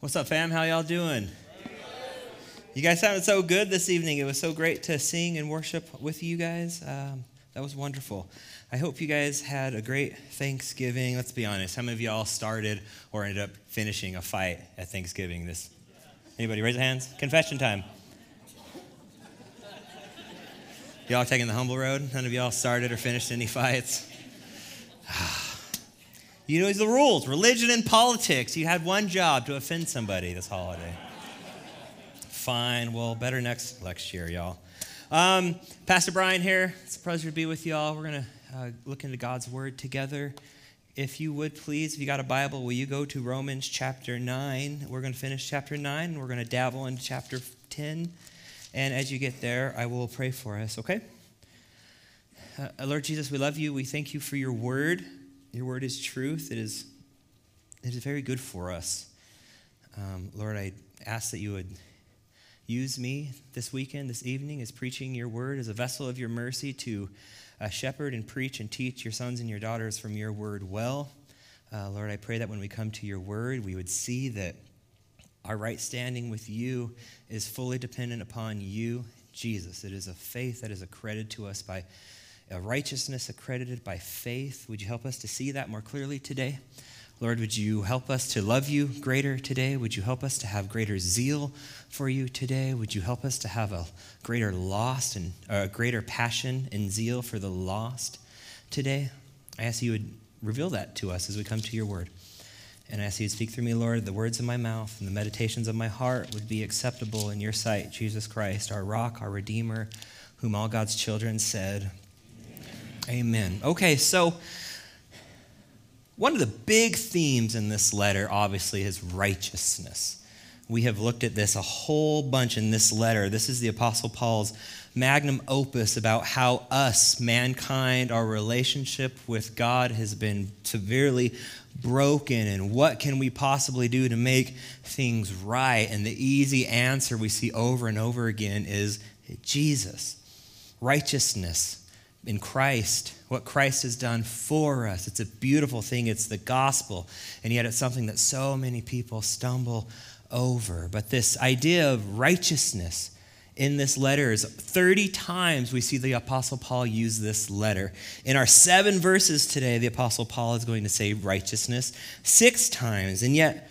What's up, fam? How y'all doing? You guys sounded so good this evening. It was so great to sing and worship with you guys. Um, that was wonderful. I hope you guys had a great Thanksgiving. Let's be honest. How many of y'all started or ended up finishing a fight at Thanksgiving? This anybody raise your hands? Confession time. Y'all taking the humble road? None of y'all started or finished any fights. You know the rules religion and politics. You had one job to offend somebody this holiday. Fine. Well, better next next year, y'all. Um, Pastor Bryan here. It's a pleasure to be with y'all. We're going to uh, look into God's word together. If you would please, if you got a Bible, will you go to Romans chapter 9? We're going to finish chapter 9. We're going to dabble into chapter 10. And as you get there, I will pray for us, okay? Uh, Lord Jesus, we love you. We thank you for your word. Your word is truth. It is, it is very good for us. Um, Lord, I ask that you would use me this weekend, this evening, as preaching your word, as a vessel of your mercy to uh, shepherd and preach and teach your sons and your daughters from your word well. Uh, Lord, I pray that when we come to your word, we would see that our right standing with you is fully dependent upon you, Jesus. It is a faith that is accredited to us by a righteousness accredited by faith. Would you help us to see that more clearly today? Lord, would you help us to love you greater today? Would you help us to have greater zeal for you today? Would you help us to have a greater lost and uh, a greater passion and zeal for the lost today? I ask you would reveal that to us as we come to your word. And I ask you to speak through me, Lord, the words of my mouth and the meditations of my heart would be acceptable in your sight, Jesus Christ, our rock, our redeemer, whom all God's children said, Amen. Okay, so one of the big themes in this letter, obviously, is righteousness. We have looked at this a whole bunch in this letter. This is the Apostle Paul's magnum opus about how us, mankind, our relationship with God has been severely broken and what can we possibly do to make things right. And the easy answer we see over and over again is Jesus. Righteousness in Christ, what Christ has done for us. It's a beautiful thing. It's the gospel. And yet it's something that so many people stumble over. But this idea of righteousness in this letter is 30 times we see the Apostle Paul use this letter. In our seven verses today, the Apostle Paul is going to say righteousness six times. And yet,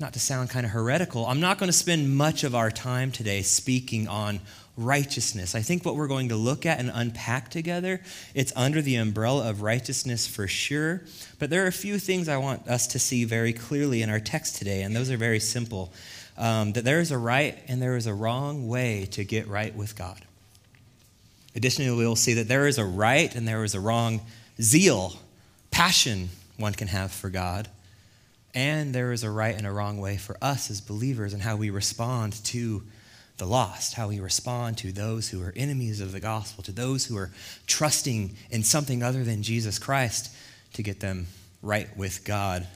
not to sound kind of heretical, I'm not going to spend much of our time today speaking on righteousness. I think what we're going to look at and unpack together, it's under the umbrella of righteousness for sure. But there are a few things I want us to see very clearly in our text today, and those are very simple. Um, that there is a right and there is a wrong way to get right with God. Additionally, we'll see that there is a right and there is a wrong zeal, passion one can have for God. And there is a right and a wrong way for us as believers and how we respond to the lost, how we respond to those who are enemies of the gospel, to those who are trusting in something other than Jesus Christ to get them right with God.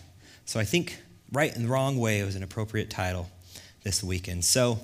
So I think right and wrong way was an appropriate title this weekend. So,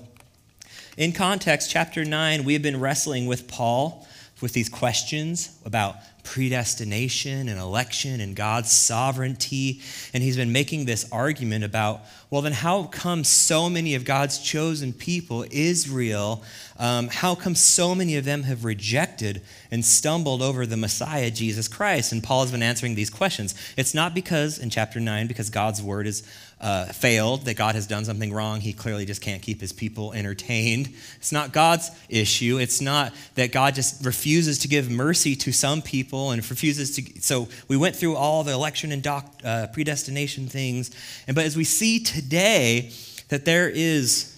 in context, chapter 9, we have been wrestling with Paul with these questions about predestination and election and God's sovereignty. And he's been making this argument about, well, then how come so many of God's chosen people, Israel, um, how come so many of them have rejected and stumbled over the Messiah, Jesus Christ? And Paul has been answering these questions. It's not because, in chapter 9, because God's word is uh, failed, that God has done something wrong. He clearly just can't keep his people entertained. It's not God's issue. It's not that God just refuses to give mercy to some people and refuses to. So we went through all the election and doc, uh, predestination things. And but as we see today, that there is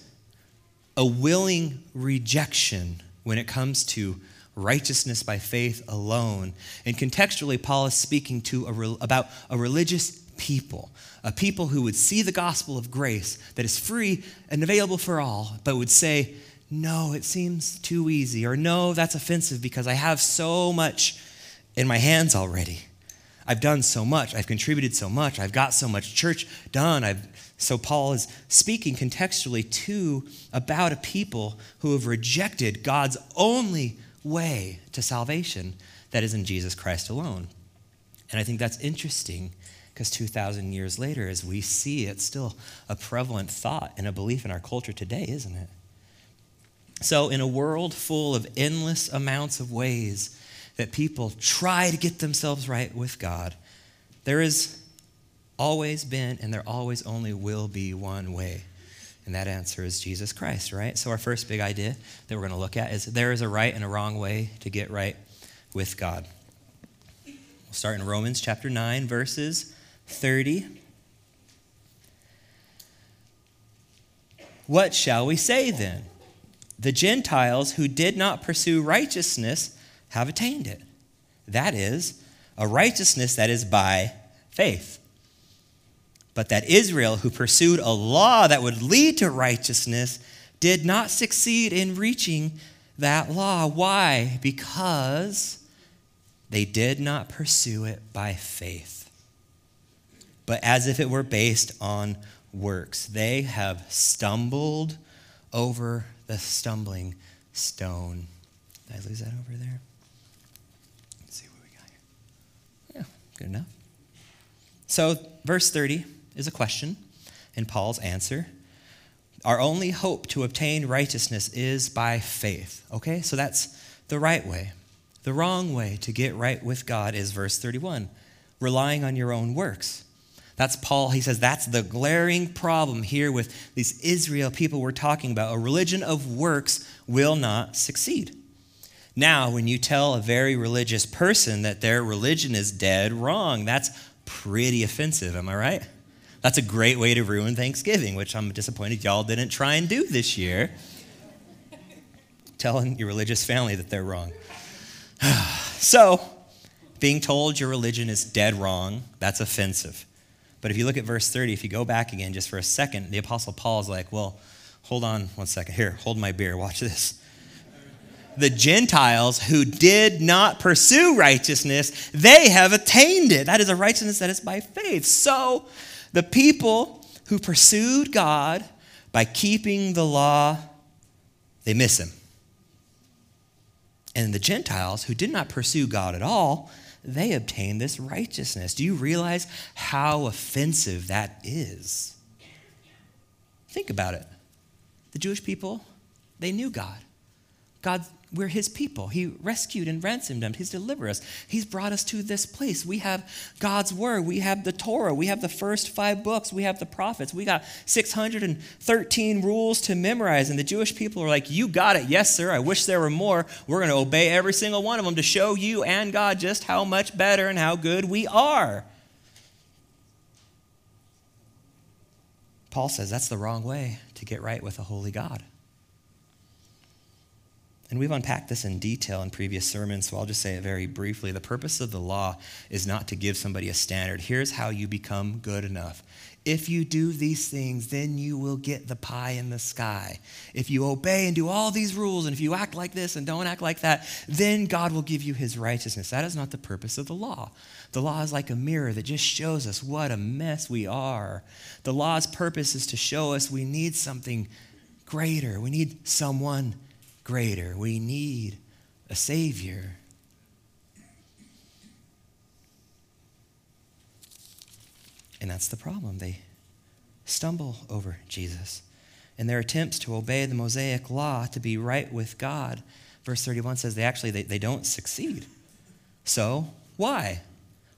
a willing rejection when it comes to righteousness by faith alone. And contextually, Paul is speaking to a, about a religious people, a people who would see the gospel of grace that is free and available for all, but would say, No, it seems too easy, or No, that's offensive because I have so much in my hands already. I've done so much. I've contributed so much. I've got so much church done. I've, so Paul is speaking contextually to about a people who have rejected God's only way to salvation that is in Jesus Christ alone. And I think that's interesting Because 2,000 years later, as we see, it's still a prevalent thought and a belief in our culture today, isn't it? So, in a world full of endless amounts of ways that people try to get themselves right with God, there has always been and there always only will be one way. And that answer is Jesus Christ, right? So, our first big idea that we're going to look at is there is a right and a wrong way to get right with God. We'll start in Romans chapter 9, verses 30. What shall we say then? The Gentiles who did not pursue righteousness have attained it. That is, a righteousness that is by faith. But that Israel, who pursued a law that would lead to righteousness, did not succeed in reaching that law. Why? Because they did not pursue it by faith, but as if it were based on works. They have stumbled over the stumbling stone. Did I lose that over there? Let's see what we got here. Yeah, good enough. So, verse 30 is a question, and Paul's answer. Our only hope to obtain righteousness is by faith. Okay, so that's the right way. The wrong way to get right with God is verse 31 relying on your own works. That's Paul. He says that's the glaring problem here with these Israel people we're talking about. A religion of works will not succeed. Now, when you tell a very religious person that their religion is dead wrong, that's pretty offensive, am I right? That's a great way to ruin Thanksgiving, which I'm disappointed y'all didn't try and do this year. Telling your religious family that they're wrong. so, being told your religion is dead wrong, that's offensive. But if you look at verse 30, if you go back again just for a second, the Apostle Paul is like, well, hold on one second. Here, hold my beer. Watch this. The Gentiles who did not pursue righteousness, they have attained it. That is a righteousness that is by faith. So, the people who pursued God by keeping the law, they miss him. And the Gentiles who did not pursue God at all, they obtain this righteousness. Do you realize how offensive that is? Think about it. The Jewish people, they knew God. God we're his people. He rescued and ransomed them. He's delivered us. He's brought us to this place. We have God's word. We have the Torah. We have the first five books. We have the prophets. We got 613 rules to memorize. And the Jewish people are like, You got it. Yes, sir. I wish there were more. We're going to obey every single one of them to show you and God just how much better and how good we are. Paul says that's the wrong way to get right with a holy God. And we've unpacked this in detail in previous sermons, so I'll just say it very briefly. The purpose of the law is not to give somebody a standard. Here's how you become good enough. If you do these things, then you will get the pie in the sky. If you obey and do all these rules, and if you act like this and don't act like that, then God will give you his righteousness. That is not the purpose of the law. The law is like a mirror that just shows us what a mess we are. The law's purpose is to show us we need something greater, we need someone greater. We need a Savior. And that's the problem. They stumble over Jesus. In their attempts to obey the Mosaic law to be right with God, verse 31 says they actually they, they don't succeed. So why?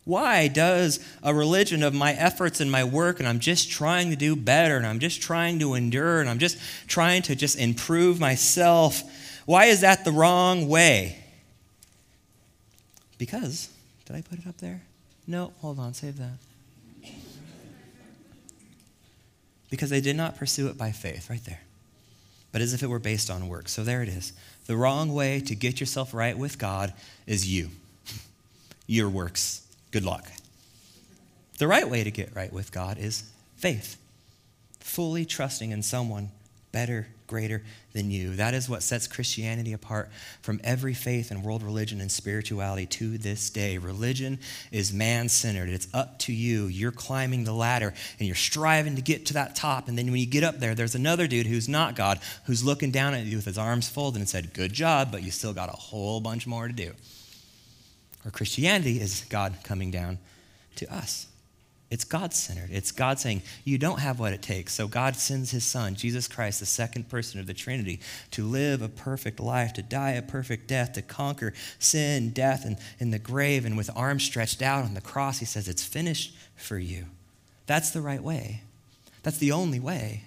Why does a religion of my efforts and my work, and I'm just trying to do better, and I'm just trying to endure, and I'm just trying to just improve myself, why is that the wrong way? Because, did I put it up there? No, hold on, save that. Because they did not pursue it by faith, right there, but as if it were based on works. So there it is. The wrong way to get yourself right with God is you, your works. Good luck. The right way to get right with God is faith, fully trusting in someone better greater than you. That is what sets Christianity apart from every faith and world religion and spirituality to this day. Religion is man centered. It's up to you. You're climbing the ladder and you're striving to get to that top. And then when you get up there, there's another dude who's not God who's looking down at you with his arms folded and said, Good job, but you still got a whole bunch more to do. Or Christianity is God coming down to us. It's God centered. It's God saying, You don't have what it takes. So God sends his son, Jesus Christ, the second person of the Trinity, to live a perfect life, to die a perfect death, to conquer sin, death, and, and the grave. And with arms stretched out on the cross, he says, It's finished for you. That's the right way. That's the only way.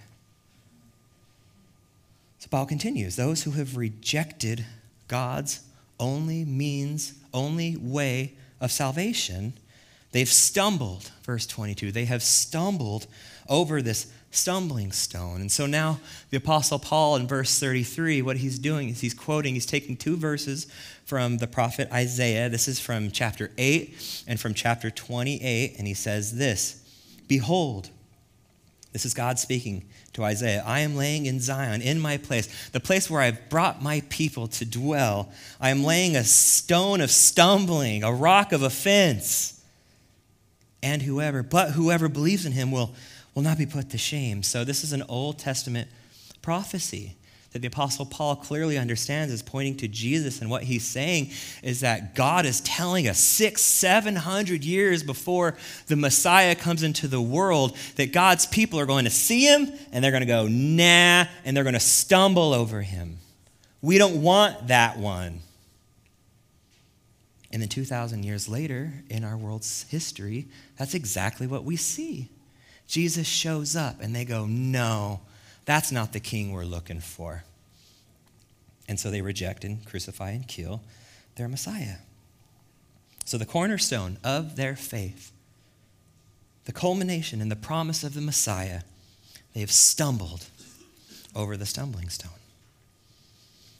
So Paul continues those who have rejected God's only means, only way of salvation, they've stumbled, verse 22, they have stumbled over this stumbling stone. And so now the Apostle Paul in verse 33, what he's doing is he's quoting, he's taking two verses from the prophet Isaiah. This is from chapter 8 and from chapter 28, and he says this Behold, this is God speaking to Isaiah. I am laying in Zion, in my place, the place where I've brought my people to dwell. I am laying a stone of stumbling, a rock of offense. And whoever, but whoever believes in him will, will not be put to shame. So, this is an Old Testament prophecy that the Apostle Paul clearly understands is pointing to Jesus. And what he's saying is that God is telling us six, seven hundred years before the Messiah comes into the world that God's people are going to see him and they're going to go, nah, and they're going to stumble over him. We don't want that one. And then 2,000 years later, in our world's history, that's exactly what we see. Jesus shows up and they go, no, that's not the king we're looking for. And so they reject and crucify and kill their Messiah. So, the cornerstone of their faith, the culmination and the promise of the Messiah, they have stumbled over the stumbling stone.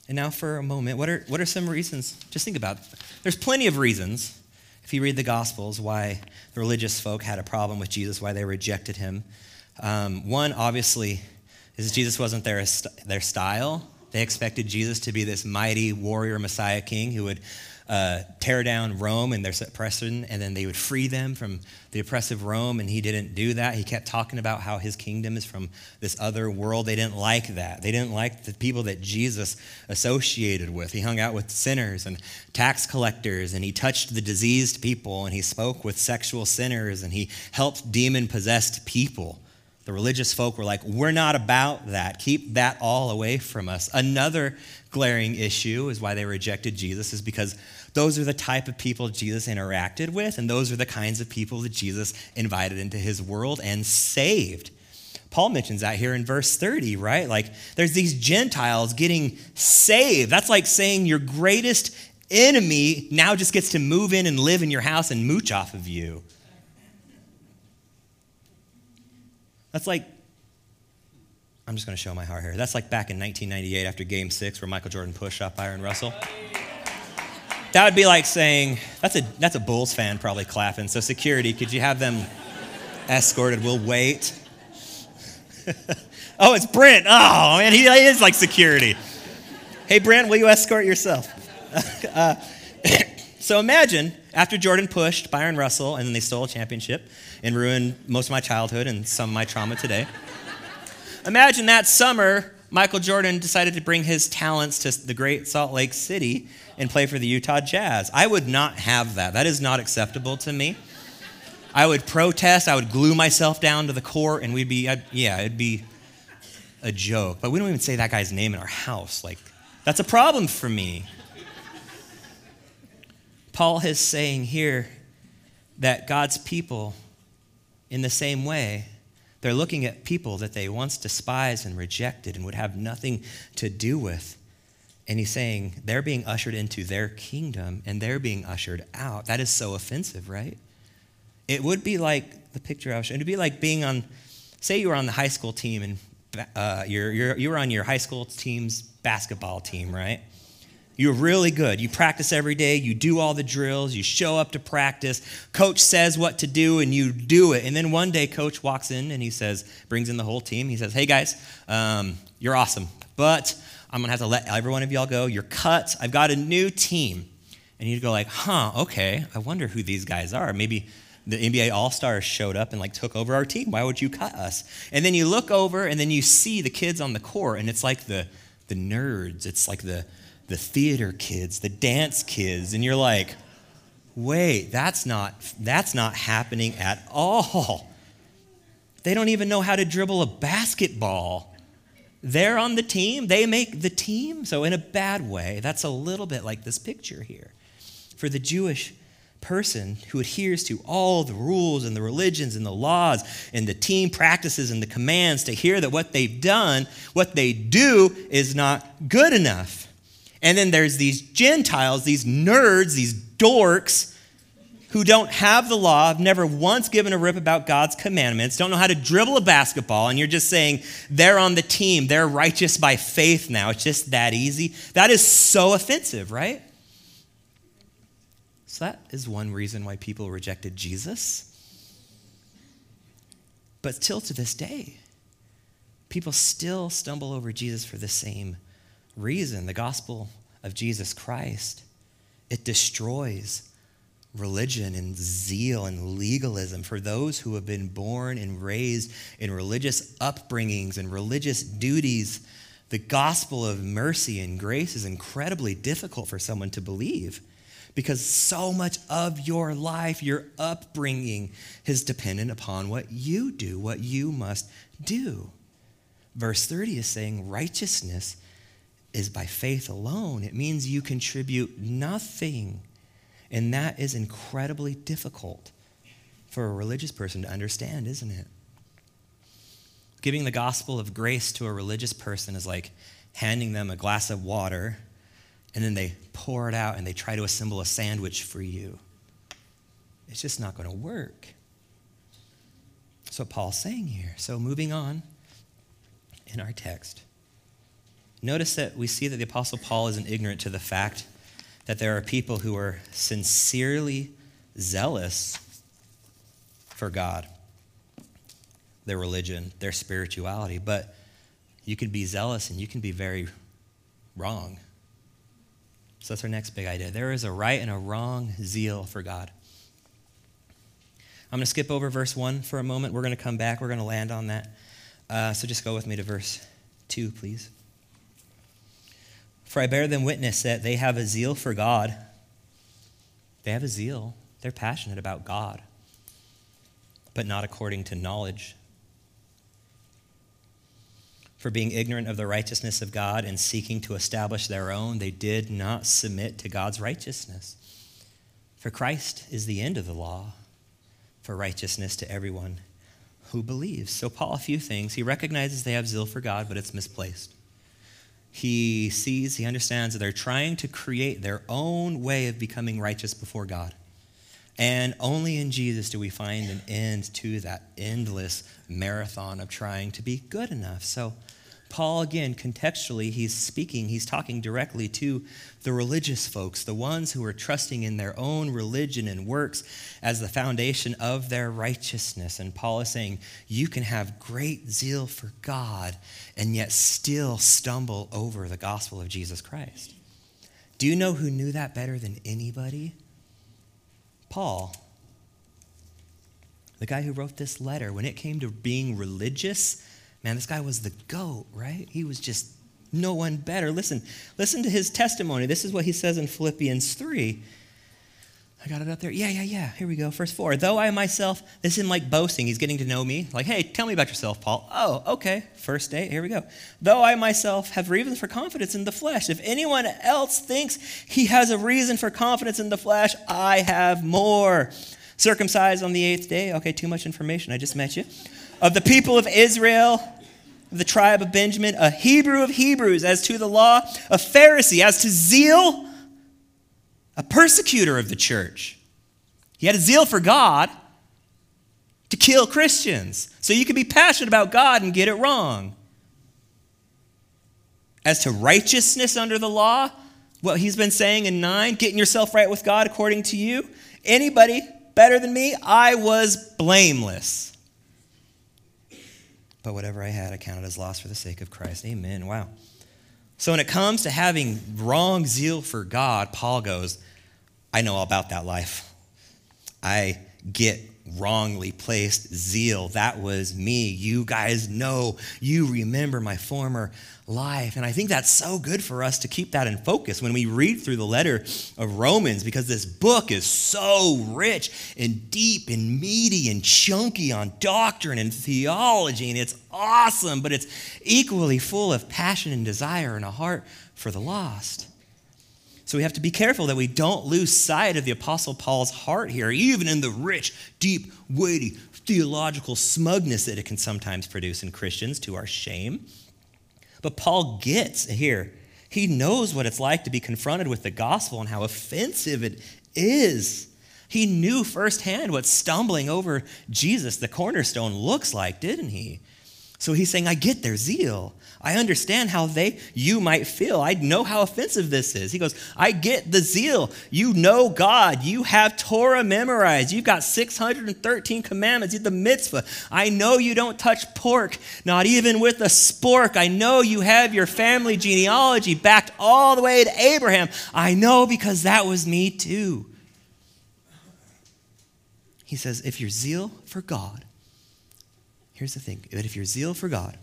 And now, for a moment, what are, what are some reasons? Just think about it. There's plenty of reasons, if you read the Gospels, why the religious folk had a problem with Jesus, why they rejected him. Um, one, obviously, is Jesus wasn't their, their style. They expected Jesus to be this mighty warrior Messiah king who would uh, tear down Rome and their oppression, and then they would free them from the oppressive Rome. And he didn't do that. He kept talking about how his kingdom is from this other world. They didn't like that. They didn't like the people that Jesus associated with. He hung out with sinners and tax collectors, and he touched the diseased people, and he spoke with sexual sinners, and he helped demon possessed people. The religious folk were like, we're not about that. Keep that all away from us. Another glaring issue is why they rejected Jesus, is because those are the type of people Jesus interacted with, and those are the kinds of people that Jesus invited into his world and saved. Paul mentions that here in verse 30, right? Like there's these Gentiles getting saved. That's like saying your greatest enemy now just gets to move in and live in your house and mooch off of you. That's like, I'm just going to show my heart here. That's like back in 1998 after game six where Michael Jordan pushed up Bryon Russell. That would be like saying, that's a, that's a Bulls fan probably clapping. So, security, could you have them escorted? We'll wait. oh, it's Brent. Oh, man, he is like security. Hey, Brent, will you escort yourself? uh, so imagine after Jordan pushed Bryon Russell and then they stole a championship, and ruined most of my childhood and some of my trauma today. Imagine that summer, Michael Jordan decided to bring his talents to the great Salt Lake City and play for the Utah Jazz. I would not have that. That is not acceptable to me. I would protest, I would glue myself down to the court, and we'd be, I'd, yeah, it'd be a joke. But we don't even say that guy's name in our house. Like, that's a problem for me. Paul is saying here that God's people in the same way, they're looking at people that they once despised and rejected and would have nothing to do with. And he's saying they're being ushered into their kingdom and they're being ushered out. That is so offensive, right? It would be like the picture I was showing. It would be like being on, say you were on the high school team and uh, you're, you're, you were on your high school team's basketball team, right? You're really good. You practice every day. You do all the drills. You show up to practice. Coach says what to do, and you do it. And then one day, coach walks in and he says, brings in the whole team. He says, Hey, guys, um, you're awesome, but I'm going to have to let every one of y'all go. You're cut. I've got a new team. And you'd go like, huh, okay, I wonder who these guys are. Maybe the NBA All Stars showed up and like took over our team. Why would you cut us? And then you look over and then you see the kids on the court, and it's like the the nerds. It's like the the theater kids, the dance kids, and you're like, wait, that's not, that's not happening at all. They don't even know how to dribble a basketball. They're on the team, they make the team. So, in a bad way, that's a little bit like this picture here. For the Jewish person who adheres to all the rules and the religions and the laws and the team practices and the commands to hear that what they've done, what they do, is not good enough. And then there's these Gentiles, these nerds, these dorks who don't have the law, have never once given a rip about God's commandments, don't know how to dribble a basketball, and you're just saying they're on the team, they're righteous by faith now. It's just that easy. That is so offensive, right? So that is one reason why people rejected Jesus. But still to this day, people still stumble over Jesus for the same reason. The gospel of Jesus Christ, it destroys religion and zeal and legalism for those who have been born and raised in religious upbringings and religious duties. The gospel of mercy and grace is incredibly difficult for someone to believe because so much of your life, your upbringing, is dependent upon what you do, what you must do. Verse 30 is saying righteousness is by faith alone. It means you contribute nothing and that is incredibly difficult for a religious person to understand, isn't it? Giving the gospel of grace to a religious person is like handing them a glass of water and then they pour it out and they try to assemble a sandwich for you. It's just not going to work. That's what Paul's saying here. So, moving on in our text, notice that we see that the Apostle Paul isn't ignorant to the fact that there are people who are sincerely zealous for God, their religion, their spirituality. But you can be zealous and you can be very wrong. So that's our next big idea. There is a right and a wrong zeal for God. I'm going to skip over verse 1 for a moment. We're going to come back. We're going to land on that. Uh, so just go with me to verse 2, please. For I bear them witness that they have a zeal for God. They have a zeal. They're passionate about God, but not according to knowledge. For being ignorant of the righteousness of God and seeking to establish their own, they did not submit to God's righteousness. For Christ is the end of the law for righteousness to everyone who believes. So, Paul, a few things. He recognizes they have zeal for God, but it's misplaced he sees, he understands that they're trying to create their own way of becoming righteous before God. And only in Jesus do we find an end to that endless marathon of trying to be good enough. So, Paul, again, contextually, he's speaking, he's talking directly to the religious folks, the ones who are trusting in their own religion and works as the foundation of their righteousness. And Paul is saying, you can have great zeal for God and yet still stumble over the gospel of Jesus Christ. Do you know who knew that better than anybody? Paul. The guy who wrote this letter, when it came to being religious, Man, this guy was the goat, right? He was just no one better. Listen, listen to his testimony. This is what he says in Philippians 3. I got it up there. Yeah, yeah, yeah. Here we go. Verse 4. Though I myself, this isn't like boasting. He's getting to know me. Like, hey, tell me about yourself, Paul. Oh, okay. First date. Here we go. Though I myself have reasons for confidence in the flesh. If anyone else thinks he has a reason for confidence in the flesh, I have more. Circumcised on the eighth day. Okay, too much information. I just met you of the people of Israel, of the tribe of Benjamin, a Hebrew of Hebrews, as to the law, a Pharisee, as to zeal, a persecutor of the church. He had a zeal for God to kill Christians. So you can be passionate about God and get it wrong. As to righteousness under the law, what he's been saying in 9, getting yourself right with God according to you, anybody better than me, I was blameless. But whatever I had, I counted as loss for the sake of Christ. Amen. Wow. So when it comes to having wrong zeal for God, Paul goes, I know all about that life. I get wrongly placed zeal. That was me. You guys know, you remember my former life. And I think that's so good for us to keep that in focus when we read through the letter of Romans because this book is so rich and deep and meaty and chunky on doctrine and theology. And it's awesome, but it's equally full of passion and desire and a heart for the lost. So we have to be careful that we don't lose sight of the Apostle Paul's heart here, even in the rich, deep, weighty, theological smugness that it can sometimes produce in Christians to our shame. But Paul gets here. He knows what it's like to be confronted with the gospel and how offensive it is. He knew firsthand what stumbling over Jesus, the cornerstone, looks like, didn't he? So he's saying, I get their zeal. I understand how they you might feel. I know how offensive this is. He goes, I get the zeal. You know God. You have Torah memorized. You've got 613 commandments. You the mitzvah. I know you don't touch pork, not even with a spork. I know you have your family genealogy backed all the way to Abraham. I know because that was me too. He says, if your zeal for God, here's the thing, but if your zeal for God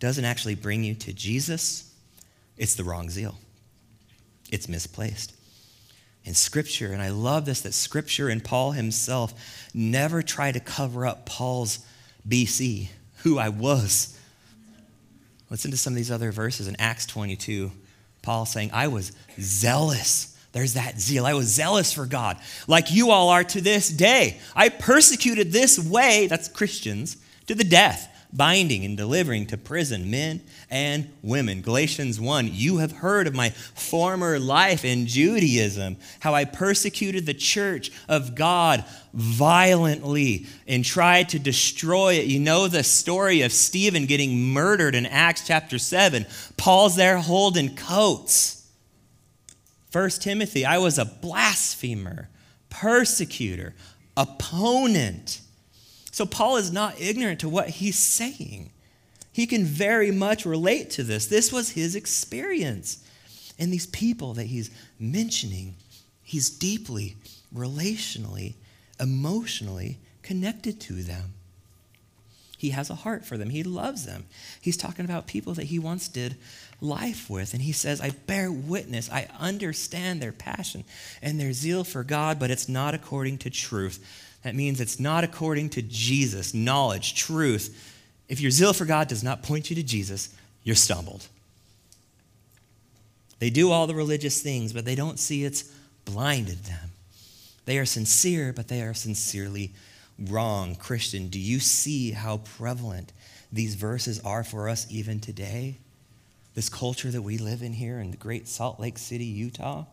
doesn't actually bring you to Jesus, it's the wrong zeal. It's misplaced. In Scripture, and I love this that Scripture and Paul himself never try to cover up Paul's BC, who I was. Listen to some of these other verses in Acts 22. Paul saying, I was zealous. There's that zeal. I was zealous for God, like you all are to this day. I persecuted this way, that's Christians, to the death binding and delivering to prison men and women. Galatians 1 You have heard of my former life in Judaism, how I persecuted the church of God violently and tried to destroy it. You know the story of Stephen getting murdered in Acts chapter 7. Paul's there holding coats. 1 Timothy, I was a blasphemer, persecutor, opponent so Paul is not ignorant to what he's saying. He can very much relate to this. This was his experience. And these people that he's mentioning, he's deeply, relationally, emotionally connected to them. He has a heart for them. He loves them. He's talking about people that he once did life with. And he says, I bear witness. I understand their passion and their zeal for God, but it's not according to truth. That means it's not according to Jesus, knowledge, truth. If your zeal for God does not point you to Jesus, you're stumbled. They do all the religious things, but they don't see it's blinded them. They are sincere, but they are sincerely wrong. Christian, do you see how prevalent these verses are for us even today? This culture that we live in here in the great Salt Lake City, Utah?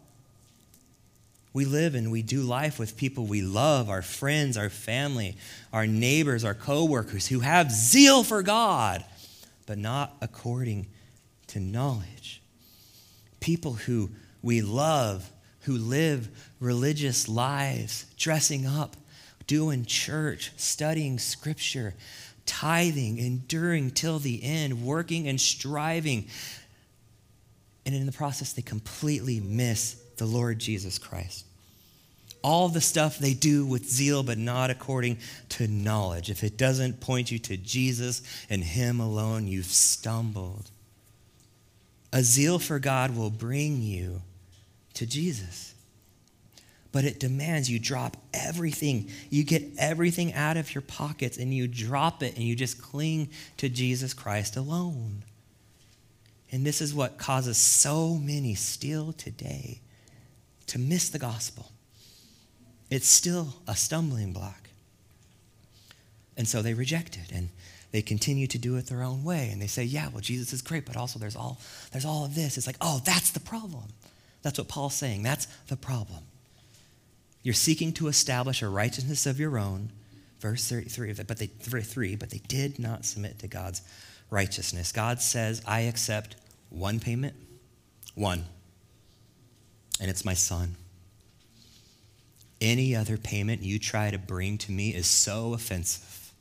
We live and we do life with people we love, our friends, our family, our neighbors, our coworkers who have zeal for God, but not according to knowledge. People who we love, who live religious lives, dressing up, doing church, studying scripture, tithing, enduring till the end, working and striving. And in the process, they completely miss the Lord Jesus Christ. All the stuff they do with zeal, but not according to knowledge. If it doesn't point you to Jesus and Him alone, you've stumbled. A zeal for God will bring you to Jesus. But it demands you drop everything. You get everything out of your pockets and you drop it and you just cling to Jesus Christ alone. And this is what causes so many still today to miss the gospel. It's still a stumbling block. And so they reject it and they continue to do it their own way. And they say, yeah, well, Jesus is great, but also there's all, there's all of this. It's like, oh, that's the problem. That's what Paul's saying. That's the problem. You're seeking to establish a righteousness of your own, verse 33, but they, 3, but they did not submit to God's righteousness. God says, I accept one payment, one and it's my son. Any other payment you try to bring to me is so offensive,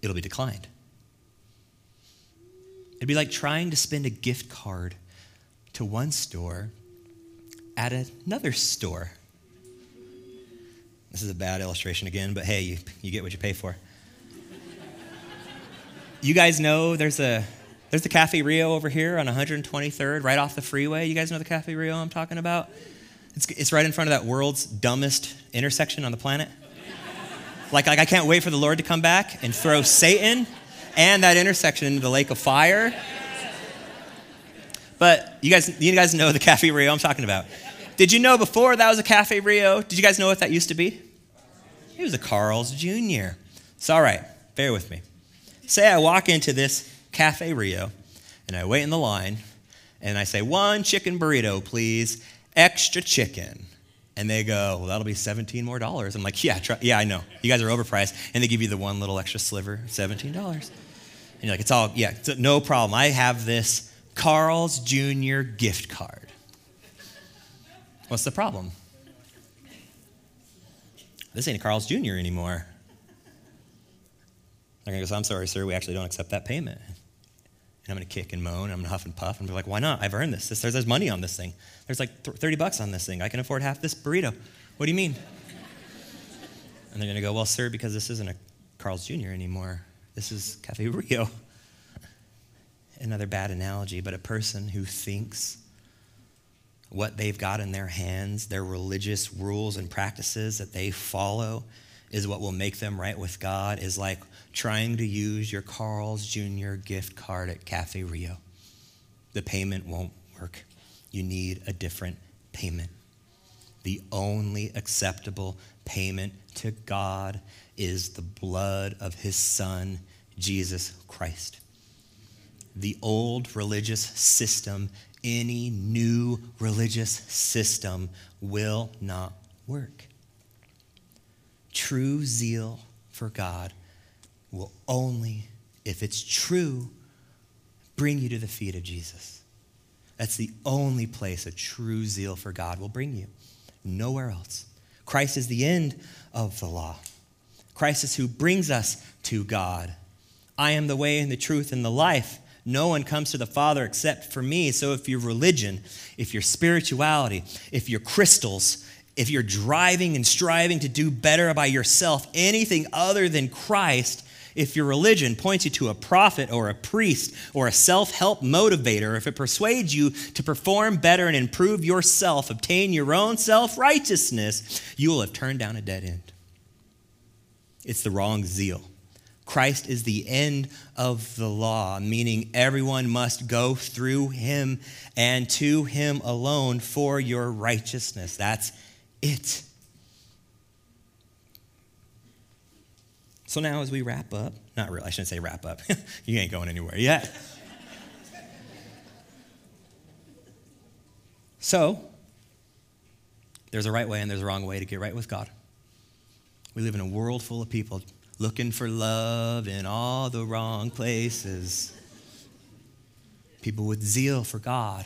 it'll be declined. It'd be like trying to spend a gift card to one store at another store. This is a bad illustration again, but hey, you, you get what you pay for. you guys know there's a there's the Cafe Rio over here on 123rd, right off the freeway. You guys know the Cafe Rio I'm talking about? It's, it's right in front of that world's dumbest intersection on the planet. Like, like, I can't wait for the Lord to come back and throw Satan and that intersection into the lake of fire. But you guys, you guys know the Cafe Rio I'm talking about. Did you know before that was a Cafe Rio? Did you guys know what that used to be? It was a Carl's Jr. It's all right. Bear with me. Say I walk into this Cafe Rio, and I wait in the line, and I say, one chicken burrito, please, extra chicken. And they go, well, that'll be 17 more dollars. I'm like, yeah, try, yeah, I know. You guys are overpriced. And they give you the one little extra sliver, $17. And you're like, it's all, yeah, it's no problem. I have this Carl's Jr. gift card. What's the problem? This ain't Carl's Jr. anymore. They're going to go, I'm sorry, sir, we actually don't accept that payment. And I'm going to kick and moan, and I'm going to huff and puff, and be like, why not? I've earned this. this there's, there's money on this thing. There's like 30 bucks on this thing. I can afford half this burrito. What do you mean? and they're going to go, well, sir, because this isn't a Carl's Jr. anymore. This is Cafe Rio. Another bad analogy, but a person who thinks what they've got in their hands, their religious rules and practices that they follow, is what will make them right with God, is like trying to use your Carl's Jr. gift card at Cafe Rio. The payment won't work. You need a different payment. The only acceptable payment to God is the blood of his Son, Jesus Christ. The old religious system, any new religious system, will not work. True zeal for God will only, if it's true, bring you to the feet of Jesus. That's the only place a true zeal for God will bring you. Nowhere else. Christ is the end of the law. Christ is who brings us to God. I am the way and the truth and the life. No one comes to the Father except for me. So if your religion, if your spirituality, if your crystals, if you're driving and striving to do better by yourself, anything other than Christ, if your religion points you to a prophet or a priest or a self help motivator, if it persuades you to perform better and improve yourself, obtain your own self righteousness, you will have turned down a dead end. It's the wrong zeal. Christ is the end of the law, meaning everyone must go through him and to him alone for your righteousness. That's it. So now, as we wrap up, not really, I shouldn't say wrap up. you ain't going anywhere yet. so, there's a right way and there's a wrong way to get right with God. We live in a world full of people looking for love in all the wrong places. People with zeal for God,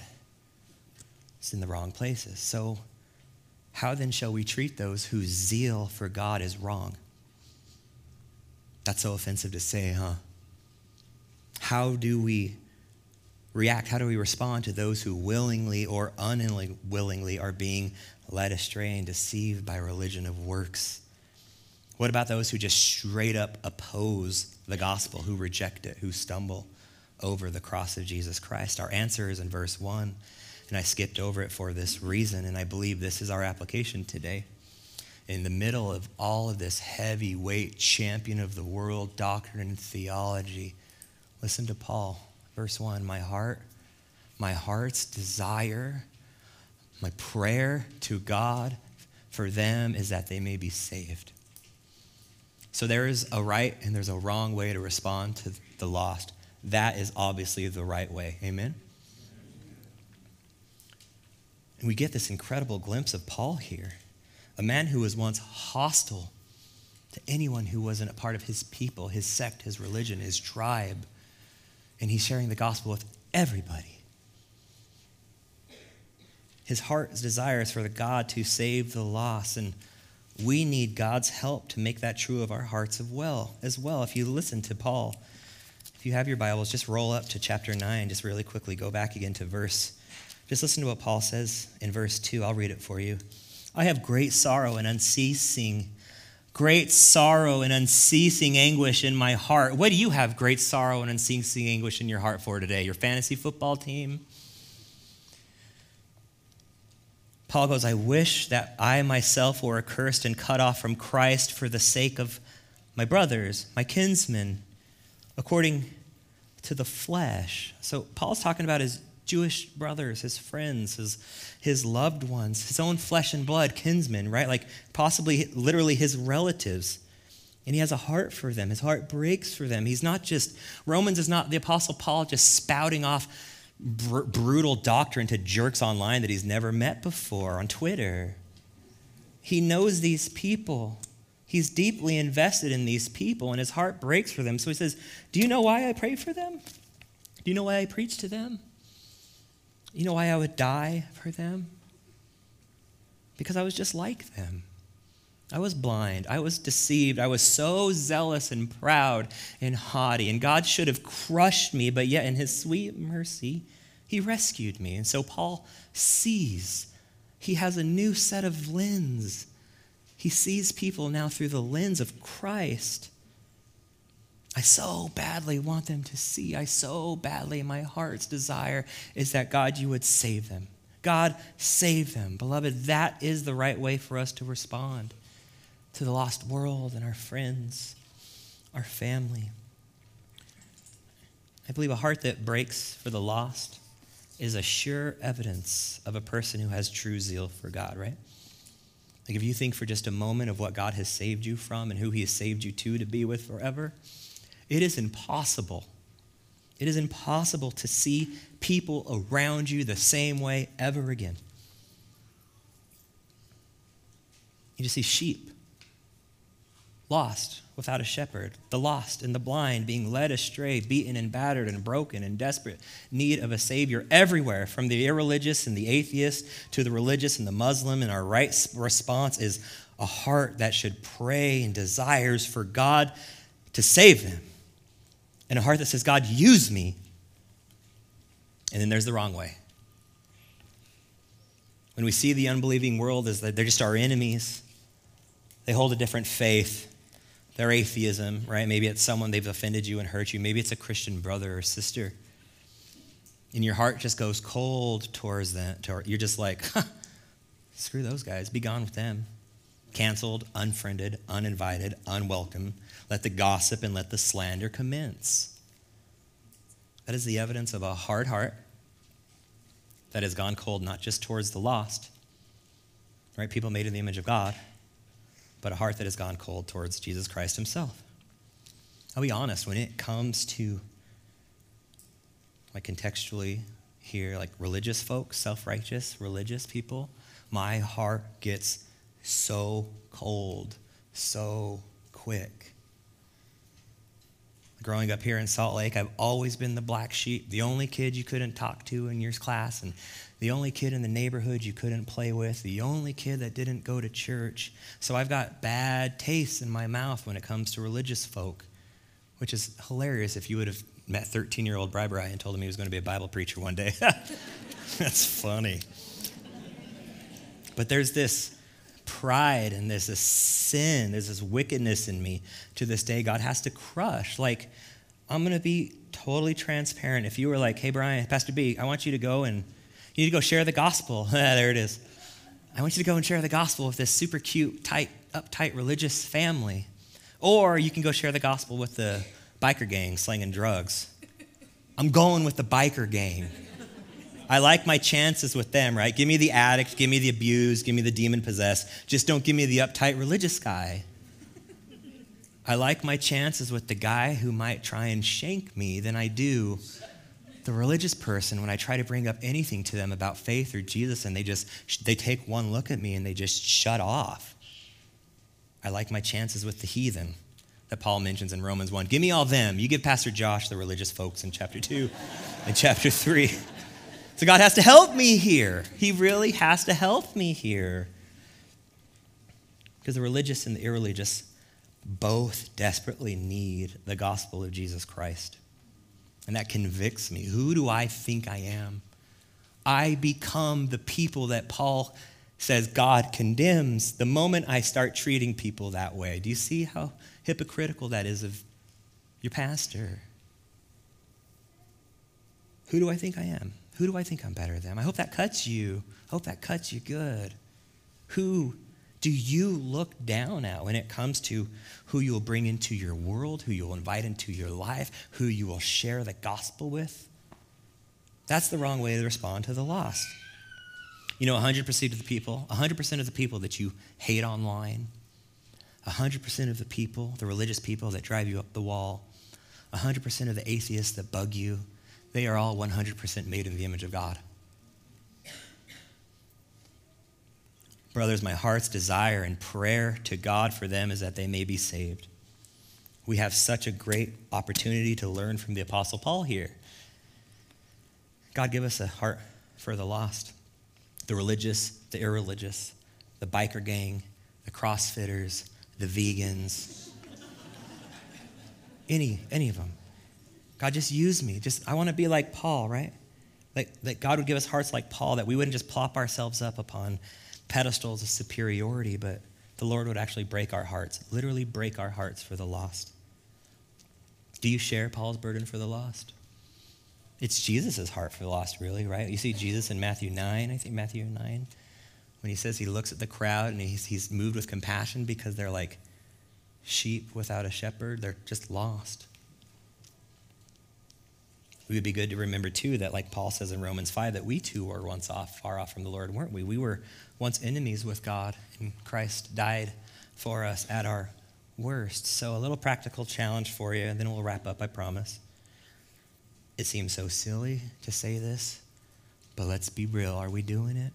it's in the wrong places. So, how then shall we treat those whose zeal for God is wrong? That's so offensive to say, huh? How do we react? How do we respond to those who willingly or unwillingly are being led astray and deceived by religion of works? What about those who just straight up oppose the gospel, who reject it, who stumble over the cross of Jesus Christ? Our answer is in verse 1, and I skipped over it for this reason, and I believe this is our application today in the middle of all of this heavyweight champion of the world doctrine and theology, listen to Paul, verse 1 My heart, my heart's desire, my prayer to God for them is that they may be saved. So there is a right and there's a wrong way to respond to the lost. That is obviously the right way. Amen? And we get this incredible glimpse of Paul here a man who was once hostile to anyone who wasn't a part of his people, his sect, his religion, his tribe. And he's sharing the gospel with everybody. His heart's desire is for the God to save the lost. And we need God's help to make that true of our hearts as well. As well, if you listen to Paul, if you have your Bibles, just roll up to chapter 9, just really quickly. Go back again to verse. Just listen to what Paul says in verse 2. I'll read it for you. I have great sorrow and unceasing great sorrow and unceasing anguish in my heart. What do you have great sorrow and unceasing anguish in your heart for today? Your fantasy football team? Paul goes, I wish that I myself were accursed and cut off from Christ for the sake of my brothers, my kinsmen, according to the flesh. So Paul's talking about his Jewish brothers, his friends, his, his loved ones, his own flesh and blood kinsmen, right? Like possibly literally his relatives. And he has a heart for them. His heart breaks for them. He's not just, Romans is not the Apostle Paul just spouting off br- brutal doctrine to jerks online that he's never met before on Twitter. He knows these people. He's deeply invested in these people, and his heart breaks for them. So he says, Do you know why I pray for them? Do you know why I preach to them? You know why I would die for them? Because I was just like them. I was blind. I was deceived. I was so zealous and proud and haughty. And God should have crushed me, but yet in his sweet mercy, he rescued me. And so Paul sees. He has a new set of lens. He sees people now through the lens of Christ. I so badly want them to see. I so badly, my heart's desire is that God, you would save them. God, save them. Beloved, that is the right way for us to respond to the lost world and our friends, our family. I believe a heart that breaks for the lost is a sure evidence of a person who has true zeal for God, right? Like if you think for just a moment of what God has saved you from and who he has saved you to to be with forever, it is impossible. It is impossible to see people around you the same way ever again. You just see sheep lost without a shepherd, the lost and the blind being led astray, beaten and battered and broken, in desperate need of a Savior everywhere, from the irreligious and the atheist to the religious and the Muslim. And our right response is a heart that should pray and desires for God to save them, and a heart that says, God, use me. And then there's the wrong way. When we see the unbelieving world as they're just our enemies, they hold a different faith their atheism, right? Maybe it's someone they've offended you and hurt you. Maybe it's a Christian brother or sister. And your heart just goes cold towards them. You're just like, huh, screw those guys. Be gone with them. Canceled, unfriended, uninvited, unwelcome. Let the gossip and let the slander commence. That is the evidence of a hard heart that has gone cold, not just towards the lost, right? People made in the image of God but a heart that has gone cold towards Jesus Christ himself. I'll be honest, when it comes to, like contextually here, like religious folks, self righteous, religious people, my heart gets so cold so quick. Growing up here in Salt Lake, I've always been the black sheep, the only kid you couldn't talk to in your class, and the only kid in the neighborhood you couldn't play with, the only kid that didn't go to church. So I've got bad taste in my mouth when it comes to religious folk, which is hilarious if you would have met 13 year old Bri Bri and told him he was going to be a Bible preacher one day. That's funny. But there's this pride and there's this sin, there's this wickedness in me to this day God has to crush. Like, I'm going to be totally transparent. If you were like, hey, Bryan, Pastor B, I want you to go and you need to go share the gospel. there it is. I want you to go and share the gospel with this super cute, tight, uptight religious family. Or you can go share the gospel with the biker gang slinging drugs. I'm going with the biker gang. I like my chances with them, right? Give me the addict, give me the abused, give me the demon possessed. Just don't give me the uptight religious guy. I like my chances with the guy who might try and shank me than I do the religious person when I try to bring up anything to them about faith or Jesus and they just they take one look at me and they just shut off. I like my chances with the heathen that Paul mentions in Romans 1. Give me all them. You give Pastor Josh the religious folks in chapter 2 and chapter 3. So God has to help me here. He really has to help me here. Because the religious and the irreligious both desperately need the gospel of Jesus Christ. And that convicts me. Who do I think I am? I become the people that Paul says God condemns the moment I start treating people that way. Do you see how hypocritical that is of your pastor? Who do I think I am? Who do I think I'm better than? I hope that cuts you. I hope that cuts you good. Who do you look down at when it comes to who you will bring into your world, who you will invite into your life, who you will share the gospel with? That's the wrong way to respond to the lost. You know, 100% of the people, 100% of the people that you hate online, 100% of the people, the religious people that drive you up the wall, 100% of the atheists that bug you, they are all 100% made in the image of God. Brothers, my heart's desire and prayer to God for them is that they may be saved. We have such a great opportunity to learn from the Apostle Paul here. God, give us a heart for the lost, the religious, the irreligious, the biker gang, the crossfitters, the vegans, any, any of them. God, just use me. Just I want to be like Paul, right? Like that God would give us hearts like Paul, that we wouldn't just plop ourselves up upon pedestals of superiority, but the Lord would actually break our hearts, literally break our hearts for the lost. Do you share Paul's burden for the lost? It's Jesus' heart for the lost, really, right? You see Jesus in Matthew 9, I think Matthew 9, when he says he looks at the crowd and he's, he's moved with compassion because they're like sheep without a shepherd. They're just lost. It would be good to remember, too, that like Paul says in Romans 5, that we too were once off, far off from the Lord, weren't we? We were once enemies with God, and Christ died for us at our worst. So, a little practical challenge for you, and then we'll wrap up, I promise. It seems so silly to say this, but let's be real. Are we doing it?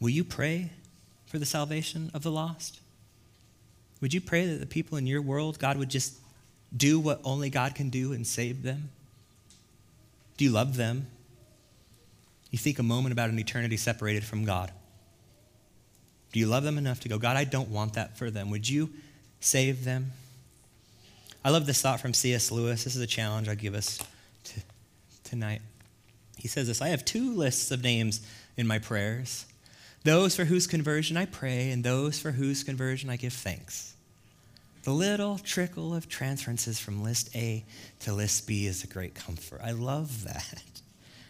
Will you pray for the salvation of the lost? Would you pray that the people in your world, God would just do what only God can do and save them? Do you love them? You think a moment about an eternity separated from God. Do you love them enough to go, God, I don't want that for them? Would you save them? I love this thought from C.S. Lewis. This is a challenge I give us to, tonight. He says this I have two lists of names in my prayers those for whose conversion I pray, and those for whose conversion I give thanks. The little trickle of transferences from list A to list B is a great comfort. I love that.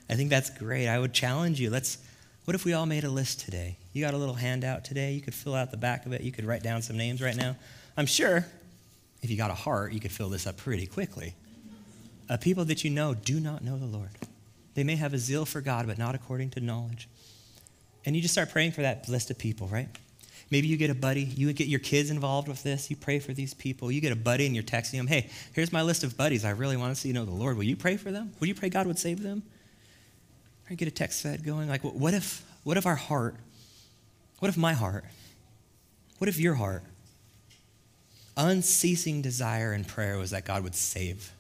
I think that's great. I would challenge you. Let's what if we all made a list today? You got a little handout today. You could fill out the back of it. You could write down some names right now. I'm sure if you got a heart, you could fill this up pretty quickly. Uh, people that you know do not know the Lord. They may have a zeal for God, but not according to knowledge. And you just start praying for that list of people, right? Maybe you get a buddy, you get your kids involved with this, you pray for these people. You get a buddy and you're texting them, hey, here's my list of buddies. I really want to see you know the Lord. Will you pray for them? Will you pray God would save them? Or get a text thread going. Like, what if, what if our heart, what if my heart, what if your heart, unceasing desire and prayer was that God would save?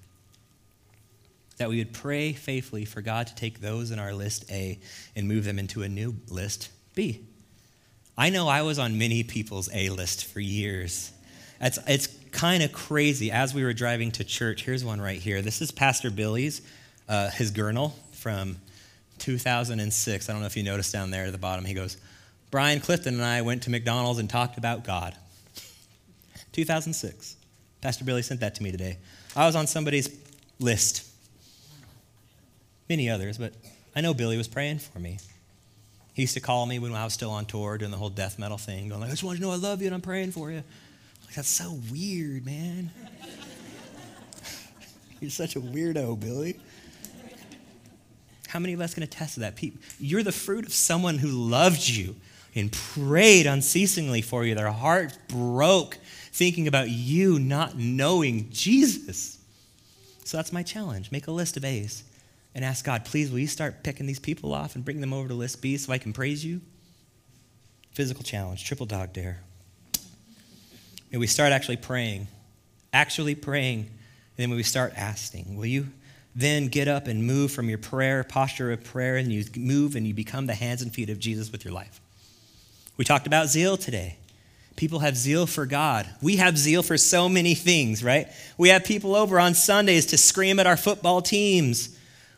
That we would pray faithfully for God to take those in our list A and move them into a new list B. I know I was on many people's A list for years. It's, it's kind of crazy. As we were driving to church, here's one right here. This is Pastor Billy's, uh, his gurnal from 2006. I don't know if you noticed down there at the bottom. He goes, Brian Clifton and I went to McDonald's and talked about God. 2006. Pastor Billy sent that to me today. I was on somebody's list. Many others, but I know Billy was praying for me. He used to call me when I was still on tour doing the whole death metal thing, going like, I just want you to know I love you and I'm praying for you. Like, that's so weird, man. You're such a weirdo, Billy. How many of us can attest to that? You're the fruit of someone who loved you and prayed unceasingly for you. Their heart broke thinking about you not knowing Jesus. So that's my challenge. Make a list of A's and ask God, please, will you start picking these people off and bring them over to list B so I can praise you? Physical challenge, triple dog dare. And we start actually praying, actually praying, and then we start asking, will you then get up and move from your prayer, posture of prayer, and you move and you become the hands and feet of Jesus with your life. We talked about zeal today. People have zeal for God. We have zeal for so many things, right? We have people over on Sundays to scream at our football teams.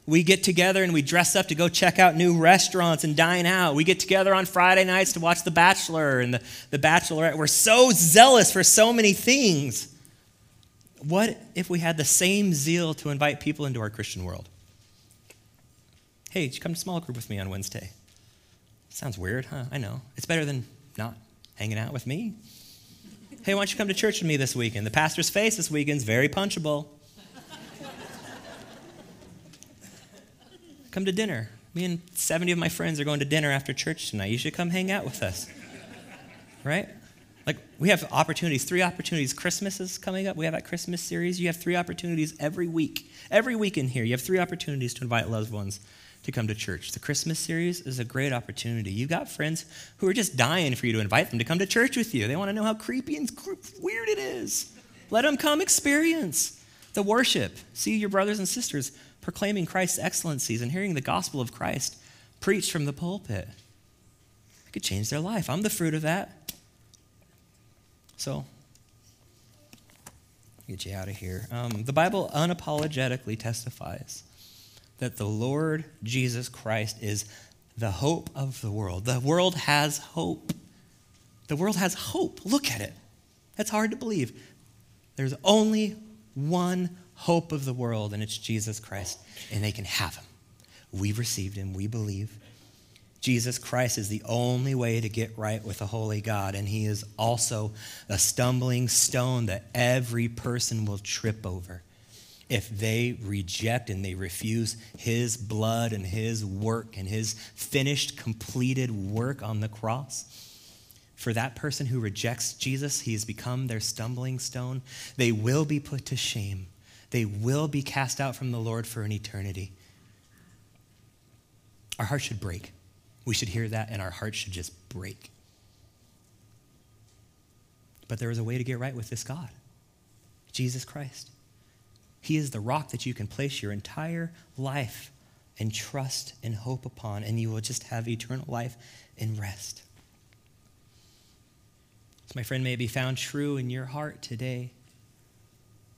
We get together and we dress up to go check out new restaurants and dine out. We get together on Friday nights to watch The Bachelor and the, the Bachelorette. We're so zealous for so many things. What if we had the same zeal to invite people into our Christian world? Hey, did you come to small group with me on Wednesday? Sounds weird, huh? I know. It's better than not hanging out with me. Hey, why don't you come to church with me this weekend? The pastor's face this weekend's very punchable. Come to dinner. Me and 70 of my friends are going to dinner after church tonight. You should come hang out with us. Right? Like, we have opportunities, three opportunities. Christmas is coming up. We have that Christmas series. You have three opportunities every week. Every week in here, you have three opportunities to invite loved ones to come to church. The Christmas series is a great opportunity. You've got friends who are just dying for you to invite them to come to church with you. They want to know how creepy and weird it is. Let them come experience the worship. See your brothers and sisters proclaiming Christ's excellencies and hearing the gospel of Christ preached from the pulpit. It could change their life. I'm the fruit of that. So, get you out of here. Um, the Bible unapologetically testifies that the Lord Jesus Christ is the hope of the world. The world has hope. The world has hope. Look at it. That's hard to believe. There's only one hope of the world, and it's Jesus Christ, and they can have him. We've received him, we believe. Jesus Christ is the only way to get right with a holy God, and he is also a stumbling stone that every person will trip over if they reject and they refuse his blood and his work and his finished, completed work on the cross. For that person who rejects Jesus, he has become their stumbling stone. They will be put to shame. They will be cast out from the Lord for an eternity. Our hearts should break. We should hear that, and our hearts should just break. But there is a way to get right with this God Jesus Christ. He is the rock that you can place your entire life and trust and hope upon, and you will just have eternal life and rest. My friend, may it be found true in your heart today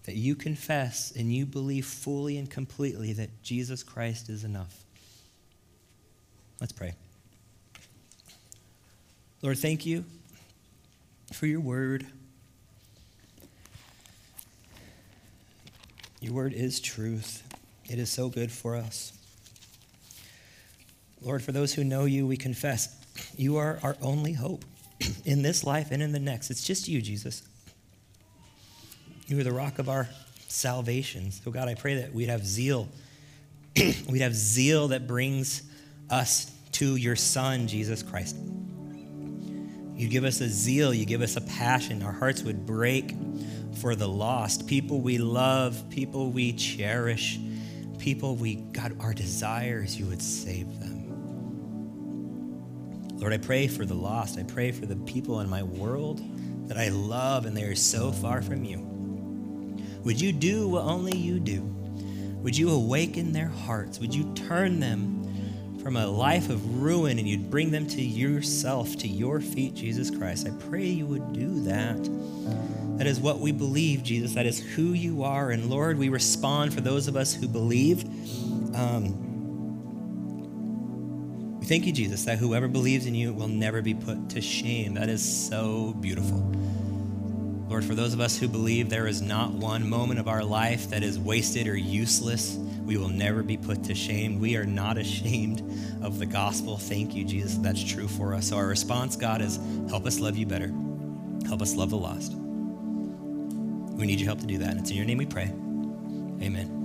that you confess and you believe fully and completely that Jesus Christ is enough. Let's pray. Lord, thank you for your word. Your word is truth. It is so good for us. Lord, for those who know you, we confess you are our only hope in this life and in the next. It's just you, Jesus. You are the rock of our salvation. So, God, I pray that we'd have zeal. we'd have zeal that brings us to your Son, Jesus Christ. You give us a zeal, you give us a passion. Our hearts would break for the lost, people we love, people we cherish, people we, God, our desires, you would save them. Lord, I pray for the lost. I pray for the people in my world that I love and they are so far from you. Would you do what only you do? Would you awaken their hearts? Would you turn them from a life of ruin and you'd bring them to yourself, to your feet, Jesus Christ? I pray you would do that. That is what we believe, Jesus. That is who you are. And Lord, we respond for those of us who believe. Um, thank you, Jesus, that whoever believes in you will never be put to shame. That is so beautiful. Lord, for those of us who believe there is not one moment of our life that is wasted or useless, we will never be put to shame. We are not ashamed of the gospel. Thank you, Jesus. That's true for us. So our response, God, is help us love you better. Help us love the lost. We need your help to do that. And it's in your name we pray. Amen.